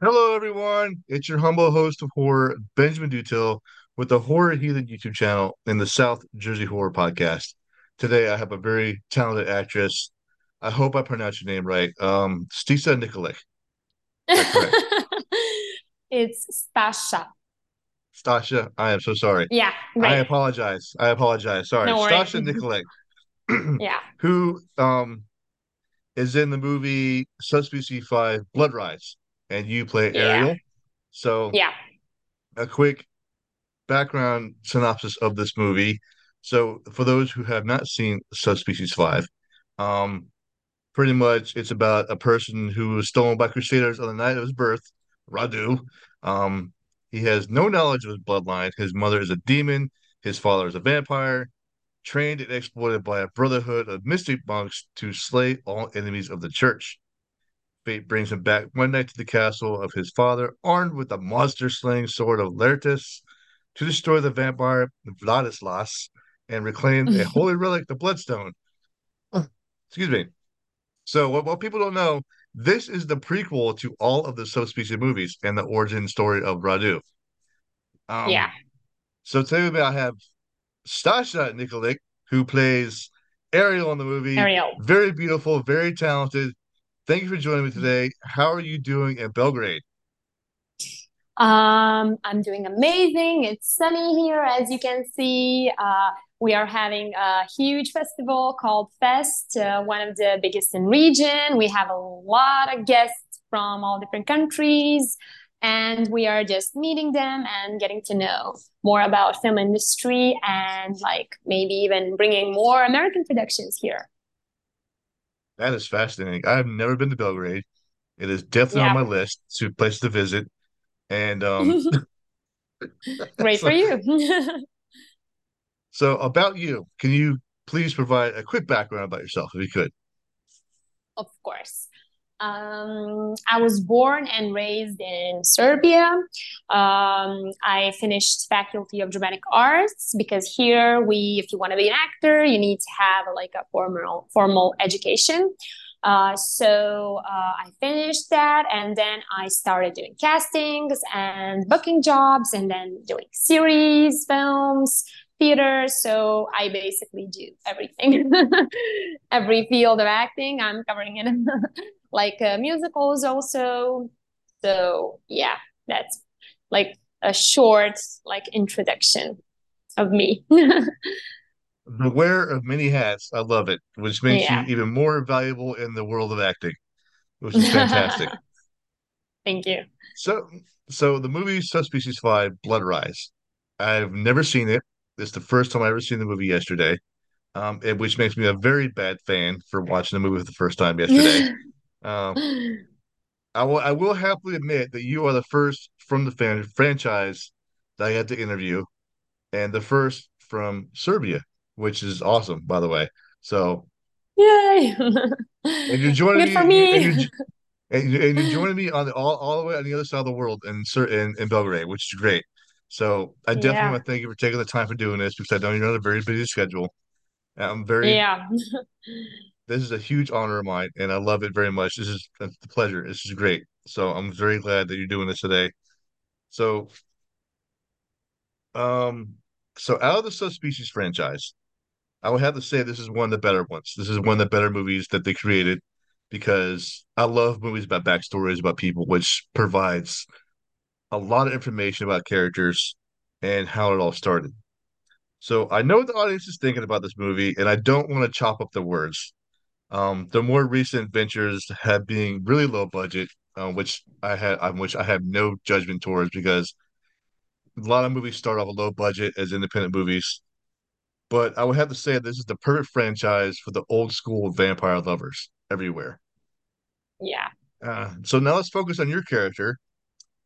Hello, everyone. It's your humble host of horror, Benjamin Dutil, with the Horror Heathen YouTube channel and the South Jersey Horror Podcast. Today, I have a very talented actress. I hope I pronounced your name right. Um, Stisa Nikolic. It's Stasha. Stasha, I am so sorry. Yeah, I apologize. I apologize. Sorry. No. Stasha Nikolic, Yeah, who um is in the movie Subspecies 5 Blood Rise, and you play yeah, Ariel. So, yeah. a quick background synopsis of this movie. So, for those who have not seen Subspecies 5, um, pretty much it's about a person who was stolen by Crusaders on the night of his birth, Radu. Um, he has no knowledge of his bloodline. His mother is a demon, his father is a vampire, trained and exploited by a brotherhood of mystic monks to slay all enemies of the church. Fate brings him back one night to the castle of his father, armed with the monster slaying sword of Laertes, to destroy the vampire Vladislas and reclaim a holy relic, the Bloodstone. Excuse me. So, what, what people don't know, this is the prequel to all of the subspecies movies and the origin story of Radu. Yeah. Um, so today I have Stasha Nikolic, who plays Ariel in the movie. Ariel. Very beautiful, very talented. Thank you for joining me today. How are you doing in Belgrade? Um, I'm doing amazing. It's sunny here, as you can see. Uh, we are having a huge festival called Fest, uh, one of the biggest in region. We have a lot of guests from all different countries, and we are just meeting them and getting to know more about film industry and like maybe even bringing more American productions here. That is fascinating. I've never been to Belgrade. It is definitely on my list to places to visit. And um, great for you. so about you, can you please provide a quick background about yourself, if you could? Of course. Um, I was born and raised in Serbia. Um, I finished Faculty of Dramatic Arts because here we, if you want to be an actor, you need to have like a formal formal education. Uh, so uh, I finished that, and then I started doing castings and booking jobs, and then doing series, films, theater. So I basically do everything, every field of acting. I'm covering it, like uh, musicals also. So yeah, that's like a short like introduction of me. The wear of many hats. I love it, which makes you even more valuable in the world of acting, which is fantastic. Thank you. So, so the movie Subspecies 5, Blood Rise. I've never seen it. It's the first time I ever seen the movie yesterday, um, which makes me a very bad fan for watching the movie for the first time yesterday. Um, I will I will happily admit that you are the first from the fan franchise that I had to interview, and the first from Serbia, which is awesome, by the way. So, Yay! and you're joining Good me, for and you're and me. you're and, you- and you're joining me on the all, all the way on the other side of the world in in, in Belgrade, which is great. So I definitely Yeah. want to thank you for taking the time for doing this because I know you're on a very busy schedule. I'm very Yeah. This is a huge honor of mine, and I love it very much. This is a pleasure. This is great. So I'm very glad that you're doing this today. So um, so out of the Subspecies franchise, I would have to say this is one of the better ones. This is one of the better movies that they created because I love movies about backstories about people, which provides a lot of information about characters and how it all started. So I know the audience is thinking about this movie, and I don't want to chop up the words. Um, the more recent ventures have been really low budget, uh, which I had, um, which I have no judgment towards because a lot of movies start off a low budget as independent movies. But I would have to say this is the perfect franchise for the old school vampire lovers everywhere. Yeah. Uh, so now let's focus on your character,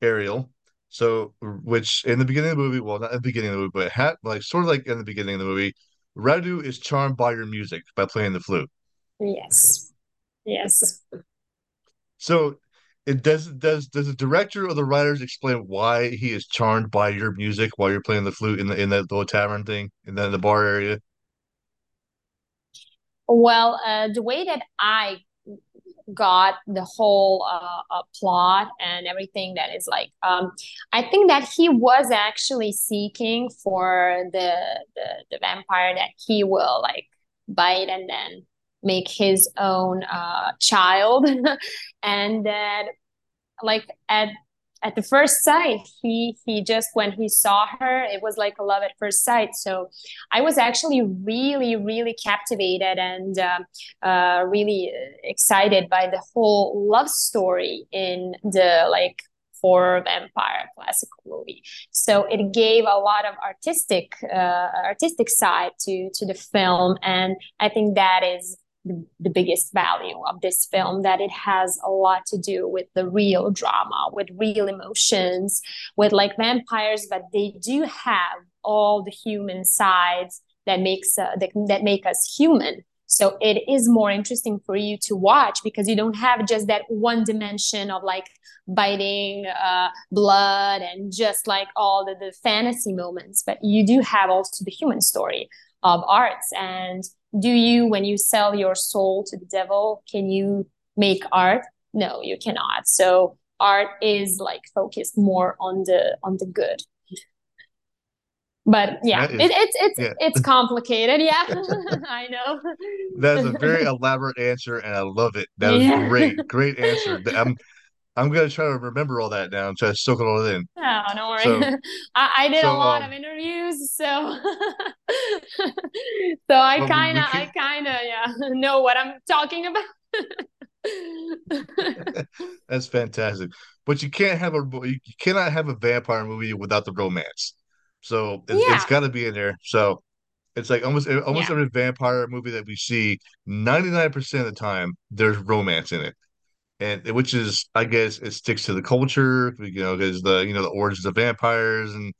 Ariel. So, which in the beginning of the movie, well, not at the beginning of the movie, but ha like sort of like in the beginning of the movie, Radu is charmed by your music by playing the flute. Yes. Yes. So, it does does does the director or the writers explain why he is charmed by your music while you're playing the flute in the in that little tavern thing and then the bar area? Well, uh, the way that I got the whole uh, uh, plot and everything that is like um, i think that he was actually seeking for the, the the vampire that he will like bite and then make his own uh, child. And that like at at the first sight he he just when he saw her it was like a love at first sight. So i was actually really really captivated and uh, uh, really excited by the whole love story in the like horror vampire classical movie. So it gave a lot of artistic uh, artistic side to to the film. And i think that is the, the biggest value of this film that it has a lot to do with the real drama with real emotions with like vampires but they do have all the human sides that makes uh, that, that make us human. So it is more interesting for you to watch because you don't have just that one dimension of like biting uh, blood and just like all the, the fantasy moments, but you do have also the human story of arts. And do you when you sell your soul to the devil can you make art? No you cannot. So art is like focused more on the on the good. But yeah is, it, it's it's yeah. it's complicated. Yeah i know. That's a very elaborate answer and i love it. That was yeah. great great answer. I'm I'm gonna try to remember all that now and try to soak it all in. Oh, don't worry. So, I, I, did so, a lot um, of interviews, so so I kind of, I kind of, yeah, know what I'm talking about. That's fantastic, but you can't have a you cannot have a vampire movie without the romance. So it's, yeah. it's got to be in there. So it's like almost almost yeah. every vampire movie that we see, ninety nine percent of the time, there's romance in it and which is I guess it sticks to the culture, you know, because the you know the origins of vampires and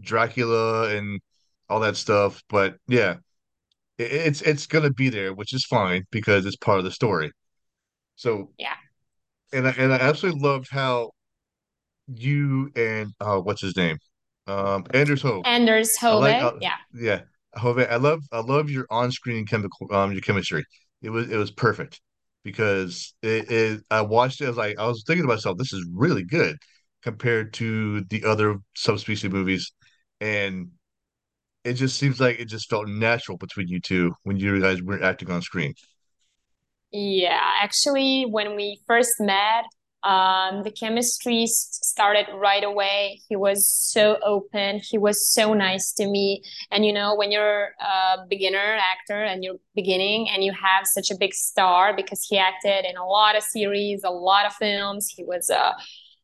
Dracula and all that stuff. But yeah, it, it's it's gonna be there, which is fine because it's part of the story. So yeah, and I, and I absolutely loved how you and uh, what's his name, um, Anders Hove. Anders Hove, like, uh, yeah, yeah, Hove. I love I love your on screen chemical um your chemistry. It was it was perfect because it, it I watched it. I was like, I was thinking to myself, this is really good compared to the other subspecies movies, and it just seems like it just felt natural between you two when you guys were acting on screen. Yeah, actually, when we first met, um, the chemistry started right away. He was so open. He was so nice to me. And you know, when you're a beginner actor and you're beginning and you have such a big star because he acted in a lot of series, a lot of films. He was uh,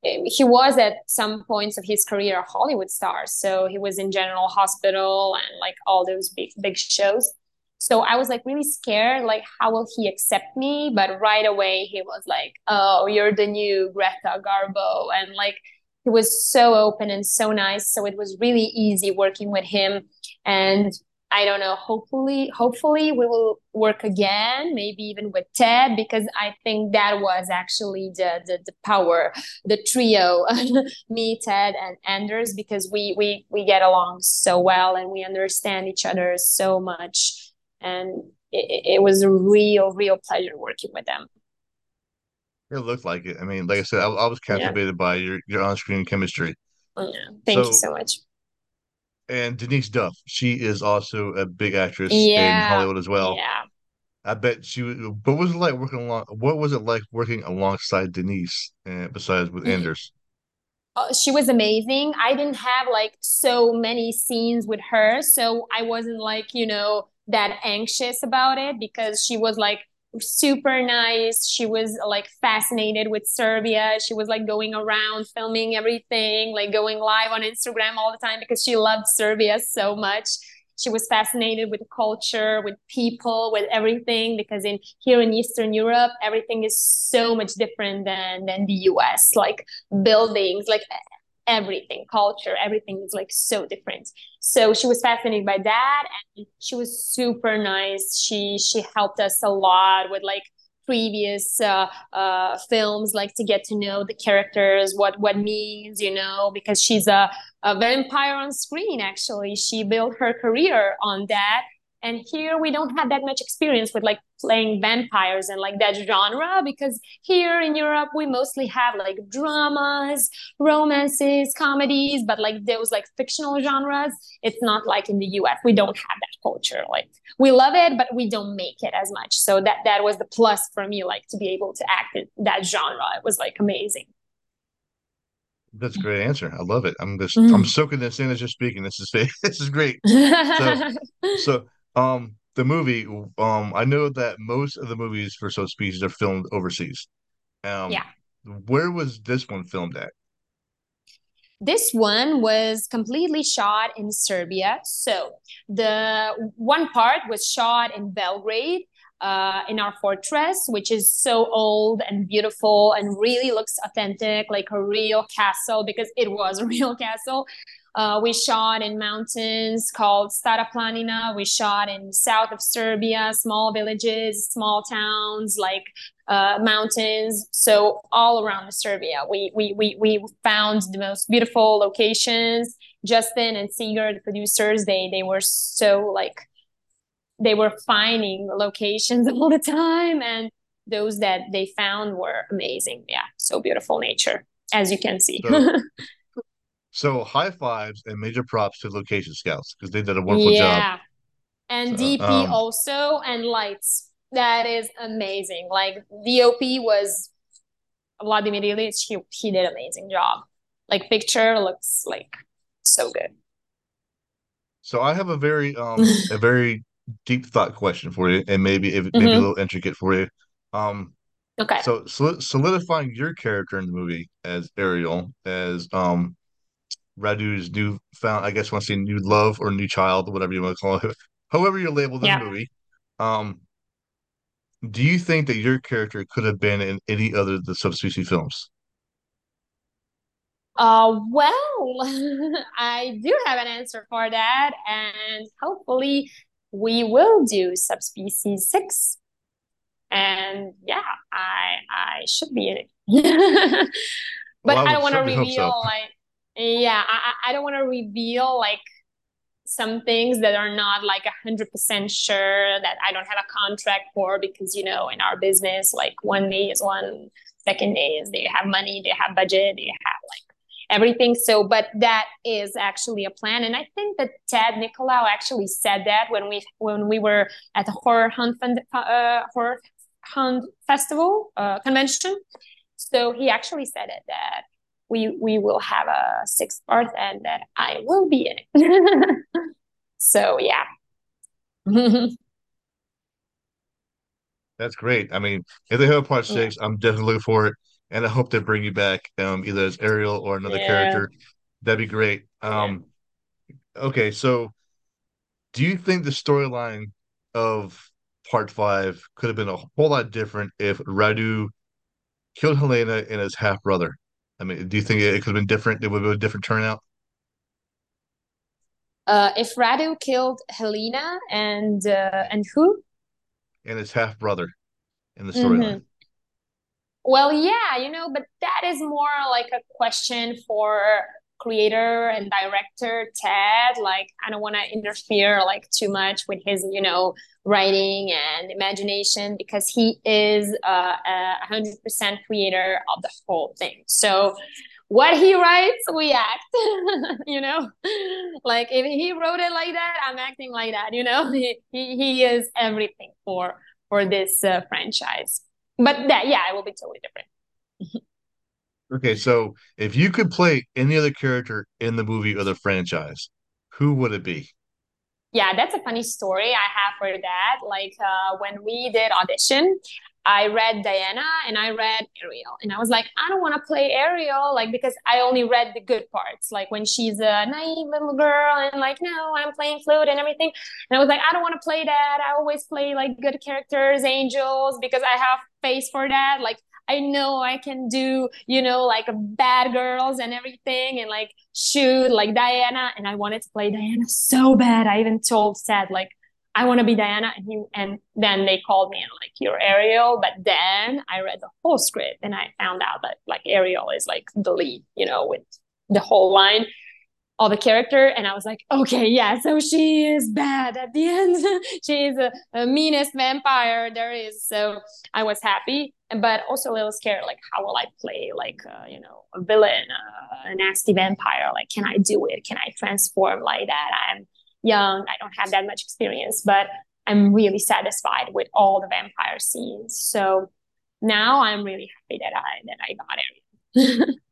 he was at some points of his career a Hollywood star. So he was in General Hospital and like all those big big shows. So I was like really scared, like, how will he accept me? But right away, he was like, oh, you're the new Greta Garbo. And like, he was so open and so nice. So it was really easy working with him. And I don't know, hopefully, hopefully we will work again, maybe even with Ted, because I think that was actually the the, the power, the trio, me, Ted, and Anders, because we we we get along so well and we understand each other so much and it, it was a real, real pleasure working with them. It looked like it. I mean, like I said, I, I was captivated yeah. by your your on screen chemistry. Oh, yeah. Thank so, you so much. And Denise Duff, she is also a big actress yeah. in Hollywood as well. Yeah. I bet she. Was, what was it like working along? What was it like working alongside Denise, And besides with Anders? Uh, she was amazing. I didn't have like so many scenes with her, so I wasn't like you know that anxious about it because she was like super nice. She was like fascinated with Serbia. She was like going around filming everything, like going live on Instagram all the time because she loved Serbia so much. She was fascinated with culture, with people, with everything because in here in Eastern Europe, everything is so much different than than the US. Like buildings, like everything culture everything is like so different. So she was fascinated by that and she was super nice. She she helped us a lot with like previous uh, uh, films like to get to know the characters what what means you know because she's a, a vampire on screen actually. She built her career on that. And here we don't have that much experience with like playing vampires and like that genre because here in Europe we mostly have like dramas, romances, comedies, but like those like fictional genres, it's not like in the US. We don't have that culture. Like we love it, but we don't make it as much. So that that was the plus for me, like to be able to act in that genre. It was like amazing. That's a great answer. I love it. I'm just mm. I'm soaking this in as you're speaking. This is this is great. So so um, the movie, um, I know that most of the movies for Subspecies are filmed overseas. Um, yeah. Where was this one filmed at? This one was completely shot in Serbia. So the one part was shot in Belgrade, uh, in our fortress, which is so old and beautiful and really looks authentic, like a real castle, because it was a real castle. Uh, we shot in mountains called Stara Planina. We shot in south of Serbia, small villages, small towns, like uh, mountains. So all around Serbia, we, we, we, we found the most beautiful locations. Justin and Seeger, the producers, they, they were so like, they were finding locations all the time. And those that they found were amazing. Yeah. So beautiful nature, as you can see. So, So high fives and major props to location scouts because they did a wonderful job. yeah. job. And DP um, also and lights. That is amazing. Like DOP was Vladimir Ilic, he, he did an amazing job. Like picture looks like so good. So I have a very um a very deep thought question for you, and maybe if, maybe mm-hmm. a little intricate for you. Um, okay. So solidifying your character in the movie as Ariel, as um Radu's new found, I guess, want to say new love or new child, whatever you want to call it, however you label in yeah. the movie. Um, do you think that your character could have been in any other of the subspecies films? Uh, well, I do have an answer for that, and hopefully, we will do subspecies six. And yeah, I I should be in it, but well, I, I don't want to reveal so. like yeah i, I don't want to reveal like some things that are not like a hundred percent sure that I don't have a contract for because you know in our business like one day is one second day is they have money they have budget they have like everything. So but that is actually a plan. And I think that Ted Nicolau actually said that when we when we were at the HorrorHound uh, horror hunt festival uh, convention. So he actually said it that we we will have a sixth part and that I will be in it. so yeah. That's great. I mean, if they have a part six, yeah. I'm definitely looking for it. And I hope they bring you back um, either as Ariel or another yeah. character. That'd be great. Um, yeah. Okay, so do you think the storyline of part five could have been a whole lot different if Radu killed Helena and his half brother? I mean, do you think it could have been different? It would have been a different turnout? Uh, if Radu killed Helena and uh, and who? And his half brother in the storyline. Mm-hmm. Well, yeah, you know, but that is more like a question for creator and director Ted. Like, I don't want to interfere like too much with his, you know, writing and imagination because he is uh, a hundred percent creator of the whole thing. So what he writes, we act, you know, like if he wrote it like that, I'm acting like that, you know, he, he, he is everything for, for this uh, franchise. But that, yeah, it will be totally different. okay. So if you could play any other character in the movie or the franchise, who would it be? yeah, that's a funny story I have for that. Like uh, when we did audition, I read Diana and I read Ariel, and I was like, I don't want to play Ariel, like because I only read the good parts, like when she's a naive little girl and like, no, I'm playing flute and everything. And I was like, I don't want to play that. I always play like good characters, angels, because I have face for that. Like I know I can do, you know, like bad girls and everything and like shoot like Diana. And I wanted to play Diana so bad. I even told Ted, like, I want to be Diana. And he, and then they called me and like, you're Ariel. But then I read the whole script and I found out that like Ariel is like the lead, you know, with the whole line. all the character and i was like okay yeah so she is bad at the end she is a, a, meanest vampire there is so i was happy but also a little scared like how will i play like uh, you know a villain uh, a nasty vampire like can i do it can i transform like that i'm young i don't have that much experience but i'm really satisfied with all the vampire scenes so now i'm really happy that i that i got it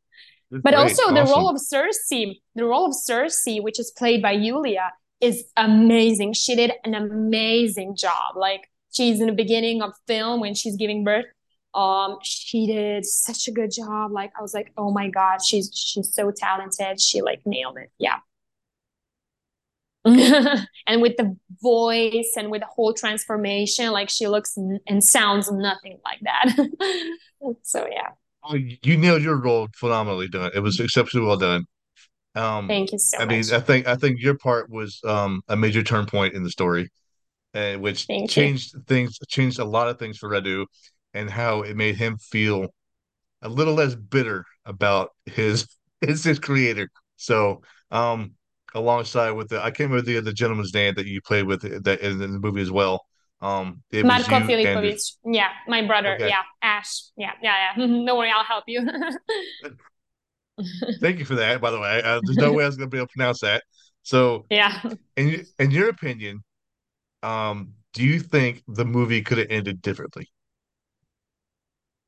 but Great. also awesome. the role of Cersei, the role of Cersei, which is played by Julia, is amazing. She did an amazing job. Like she's in the beginning of film when she's giving birth. Um, she did such a good job. Like I was like, oh my god, she's she's so talented. She like nailed it. Yeah. and with the voice and with the whole transformation, like she looks and sounds nothing like that. so yeah. Oh, you nailed your role phenomenally done. It was exceptionally well done. Um, Thank you so much. I much. mean, I think I think your part was um, a major turn point in the story, and uh, which Thank changed you. things, changed a lot of things for Radu, and how it made him feel a little less bitter about his his his creator. So, um, alongside with the I can't remember the the gentleman's name that you played with that in the movie as well. Um, it Marco Filipovic. Yeah, my brother. Okay. Yeah, Ash. Yeah, yeah, yeah. Don't worry, I'll help you. Thank you for that. By the way, uh, there's no way I was going to be able to pronounce that. So, yeah. In in your opinion, um, do you think the movie could have ended differently?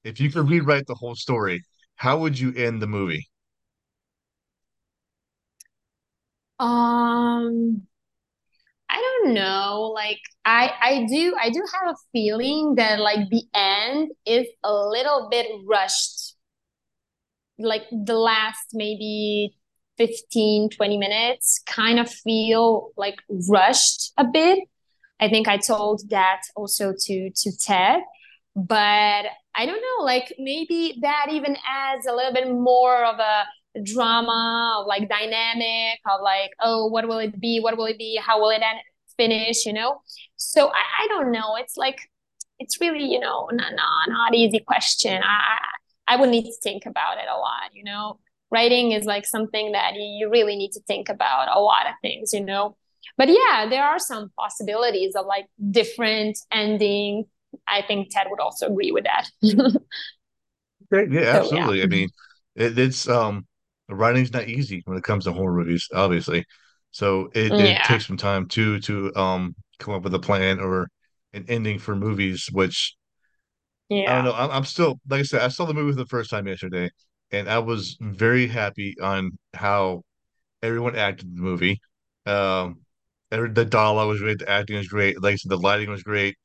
If you could rewrite the whole story, how would you end the movie? Um, I don't know. Like I I do I do have a feeling that like the end is a little bit rushed. Like the last maybe 15 20 minutes kind of feel like rushed a bit. I think I told that also to to Ted, but I don't know, like maybe that even adds a little bit more of a drama of like dynamic of like oh what will it be? What will it be? How will it end? Finish you know? So I, I don't know. It's like it's really you know not, not, not easy question. I, I would need to think about it a lot you know? Writing is like something that you really need to think about a lot of things you know? But yeah there are some possibilities of like different ending i think ted would also agree with that yeah absolutely so, yeah. i mean it, it's um writing's not easy when it comes to horror movies, obviously. So it, yeah. it takes some time to to um come up with a plan or an ending for movies, which yeah. I don't know. I'm, I'm still like I said, I saw the movie for the first time yesterday, and I was very happy on how everyone acted in the movie. Um, the dialogue was great, the acting was great, like I said, the lighting was great,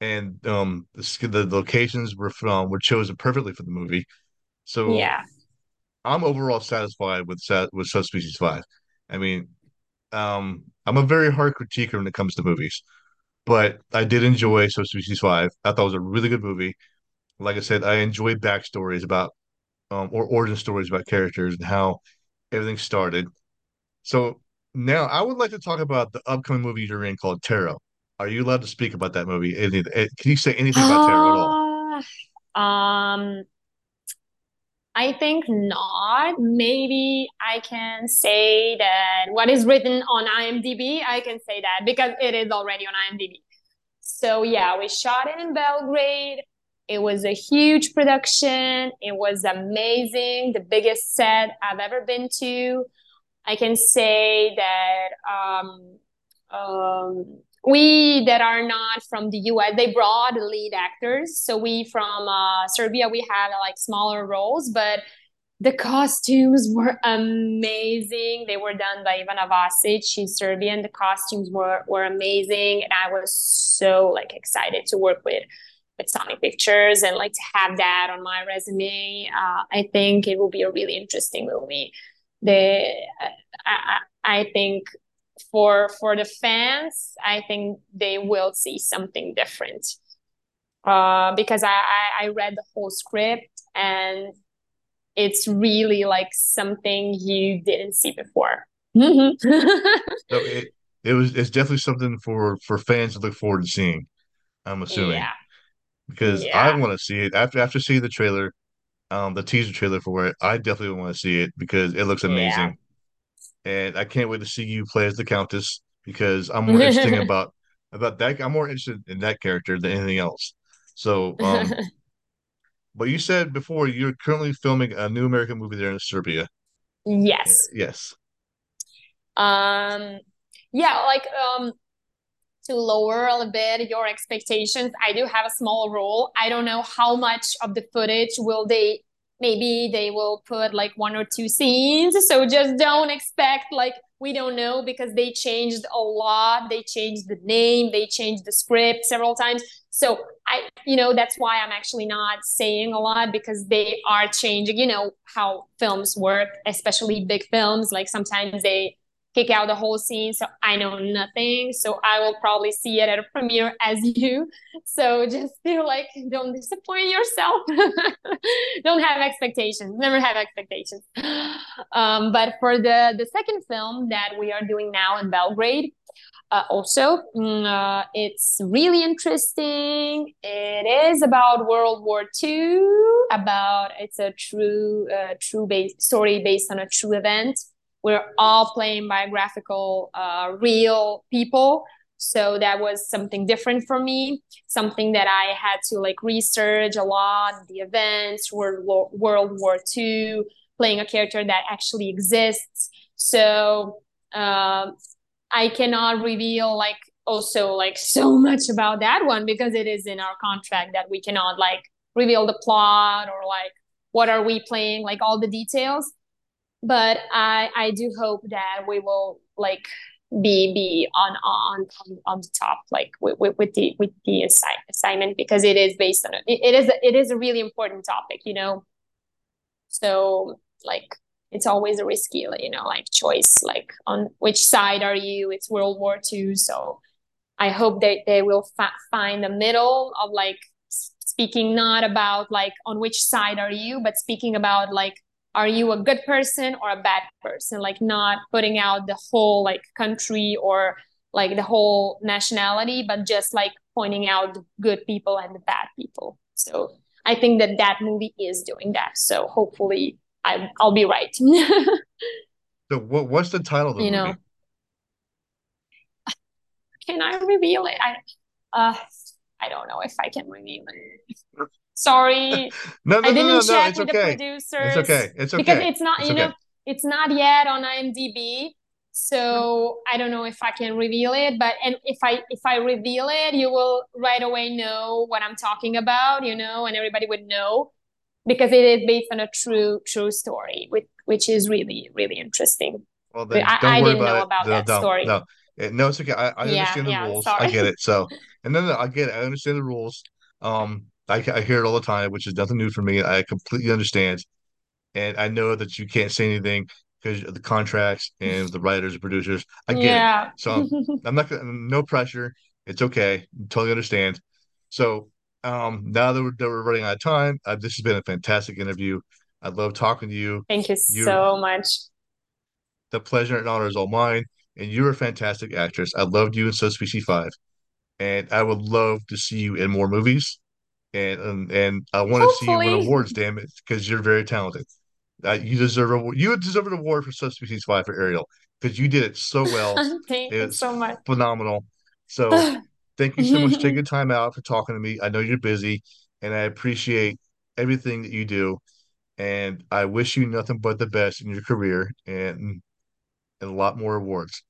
and um, the, the locations were from were chosen perfectly for the movie. So yeah, I'm overall satisfied with with Subspecies Five. I mean, um, I'm a very hard critiquer when it comes to movies, but I did enjoy Subspecies Five. I thought it was a really good movie. Like I said, I enjoy backstories about um, or origin stories about characters and how everything started. So now I would like to talk about the upcoming movie you're in called Tarot. Are you allowed to speak about that movie? Eh, can you say anything about Tarot at all? Uh, um, I think not. Maybe I can say that what is written on IMDb, I can say that because it is already on IMDb. So, yeah, we shot it in Belgrade. It was a huge production. It was amazing, the biggest set I've ever been to. I can say that um, um, we that are not from the US, they brought lead actors. So we from uh, Serbia, we had uh, like smaller roles, but the costumes were amazing. They were done by Ivana Vasic. She's Serbian. The costumes were were amazing, and I was so like excited to work with with Sony Pictures and like to have that on my resume. Uh, I think it will be a really interesting movie. The I, I think for for the fans, I think they will see something different. Uh, because I, I, I read the whole script and it's really like something you didn't see before. so it, it was it's definitely something for for fans to look forward to seeing. I'm assuming. Yeah. Because yeah. I want to see it after after seeing the trailer, um, the teaser trailer for it. I definitely want to see it because it looks amazing. And I can't wait to see you play as the Countess because I'm more interested about about that. I'm more interested in that character than anything else. So, um, but you said before you're currently filming a new American movie there in Serbia. Yes. Yes. Um, yeah, like um, to lower a little bit your expectations, I do have a small role. I don't know how much of the footage will they maybe they will put like one or two scenes. So just don't expect like we don't know because they changed a lot. They changed the name, they changed the script several times. So I, you know, that's why I'm actually not saying a lot because they are changing, you know, how films work, especially big films. Like sometimes they kick out the whole scene. So I know nothing. So I will probably see it at a premiere as you. So just feel like don't disappoint yourself. don't have expectations. Never have expectations. Um, but for the the second film that we are doing now in Belgrade, uh, also mm, uh, it's really interesting it is about world war ii about it's a true uh, true base story based on a true event we're all playing biographical uh, real people. So that was something different for me something that i had to like research a lot the events world, world war ii playing a character that actually exists. So uh, i cannot reveal like also like so much about that one because it is in our contract that we cannot like reveal the plot or like what are we playing like all the details but I I do hope that we will like be be on on on, the top like with, with, with the with the assi- assignment because it is based on it, it is it is a really important topic you know? So like it's always a risky you know like choice like on which side are you? It's world war ii so i hope that they will fa- find the middle of like speaking not about like on which side are you but speaking about like are you a good person or a bad person? Like not putting out the whole like country or like the whole nationality but just like pointing out the good people and the bad people. So i think that that movie is doing that. So hopefully I, i'll be right. So what, what's the title of the you movie? know. Can i reveal it? I uh i don't know if i can reveal it Sorry, no, no, I didn't no, no, check no, it's with okay. the producers. It's okay. It's okay. Because it's not, it's you okay. know, it's not yet on IMDb. So I don't know if I can reveal it, but and if I if I reveal it, you will right away know what I'm talking about, you know, and everybody would know because it is based on a true true story, which which is really really interesting. Well, then I, don't I worry didn't know about about it. No, that no, story. no. No, it's okay. I, I Yeah, understand the yeah, rules. I get it. So, and then I get it. I understand the rules. Um, I, I hear it all the time, which is nothing new for me. I completely understand. And I know that you can't say anything because of the contracts and the writers and producers. I get it. So I'm, I'm not gonna, no pressure. It's okay. Totally understand. So um, now that we're, that we're running out of time, uh, this has been a fantastic interview. I love talking to you. Thank you You're so much. the pleasure and honor is all mine. And you're a fantastic actress. I loved you in Subspecies Five, and I would love to see you in more movies. And and, and I want to see you win awards. Damn it, because you're very talented. Uh, you deserve a you deserve an award for Subspecies Five for Ariel because you did it so well. Thank you so much. phenomenal. So thank you so much for taking time out for talking to me. I know you're busy, and I appreciate everything that you do. And I wish you nothing but the best in your career and and a lot more awards.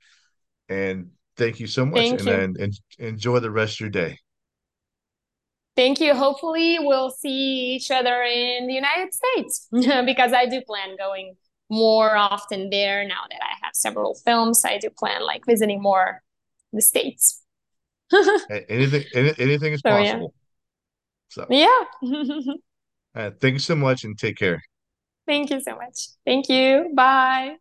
And thank you so much. Thank And you. then and enjoy the rest of your day. Thank you. Hopefully, we'll see each other in the United States because I do plan going more often there now that I have several films. I do plan like visiting more the States. Anything any, anything is So, yeah. possible. So Yeah. uh, thank you so much and take care. Thank you so much. Thank you. Bye.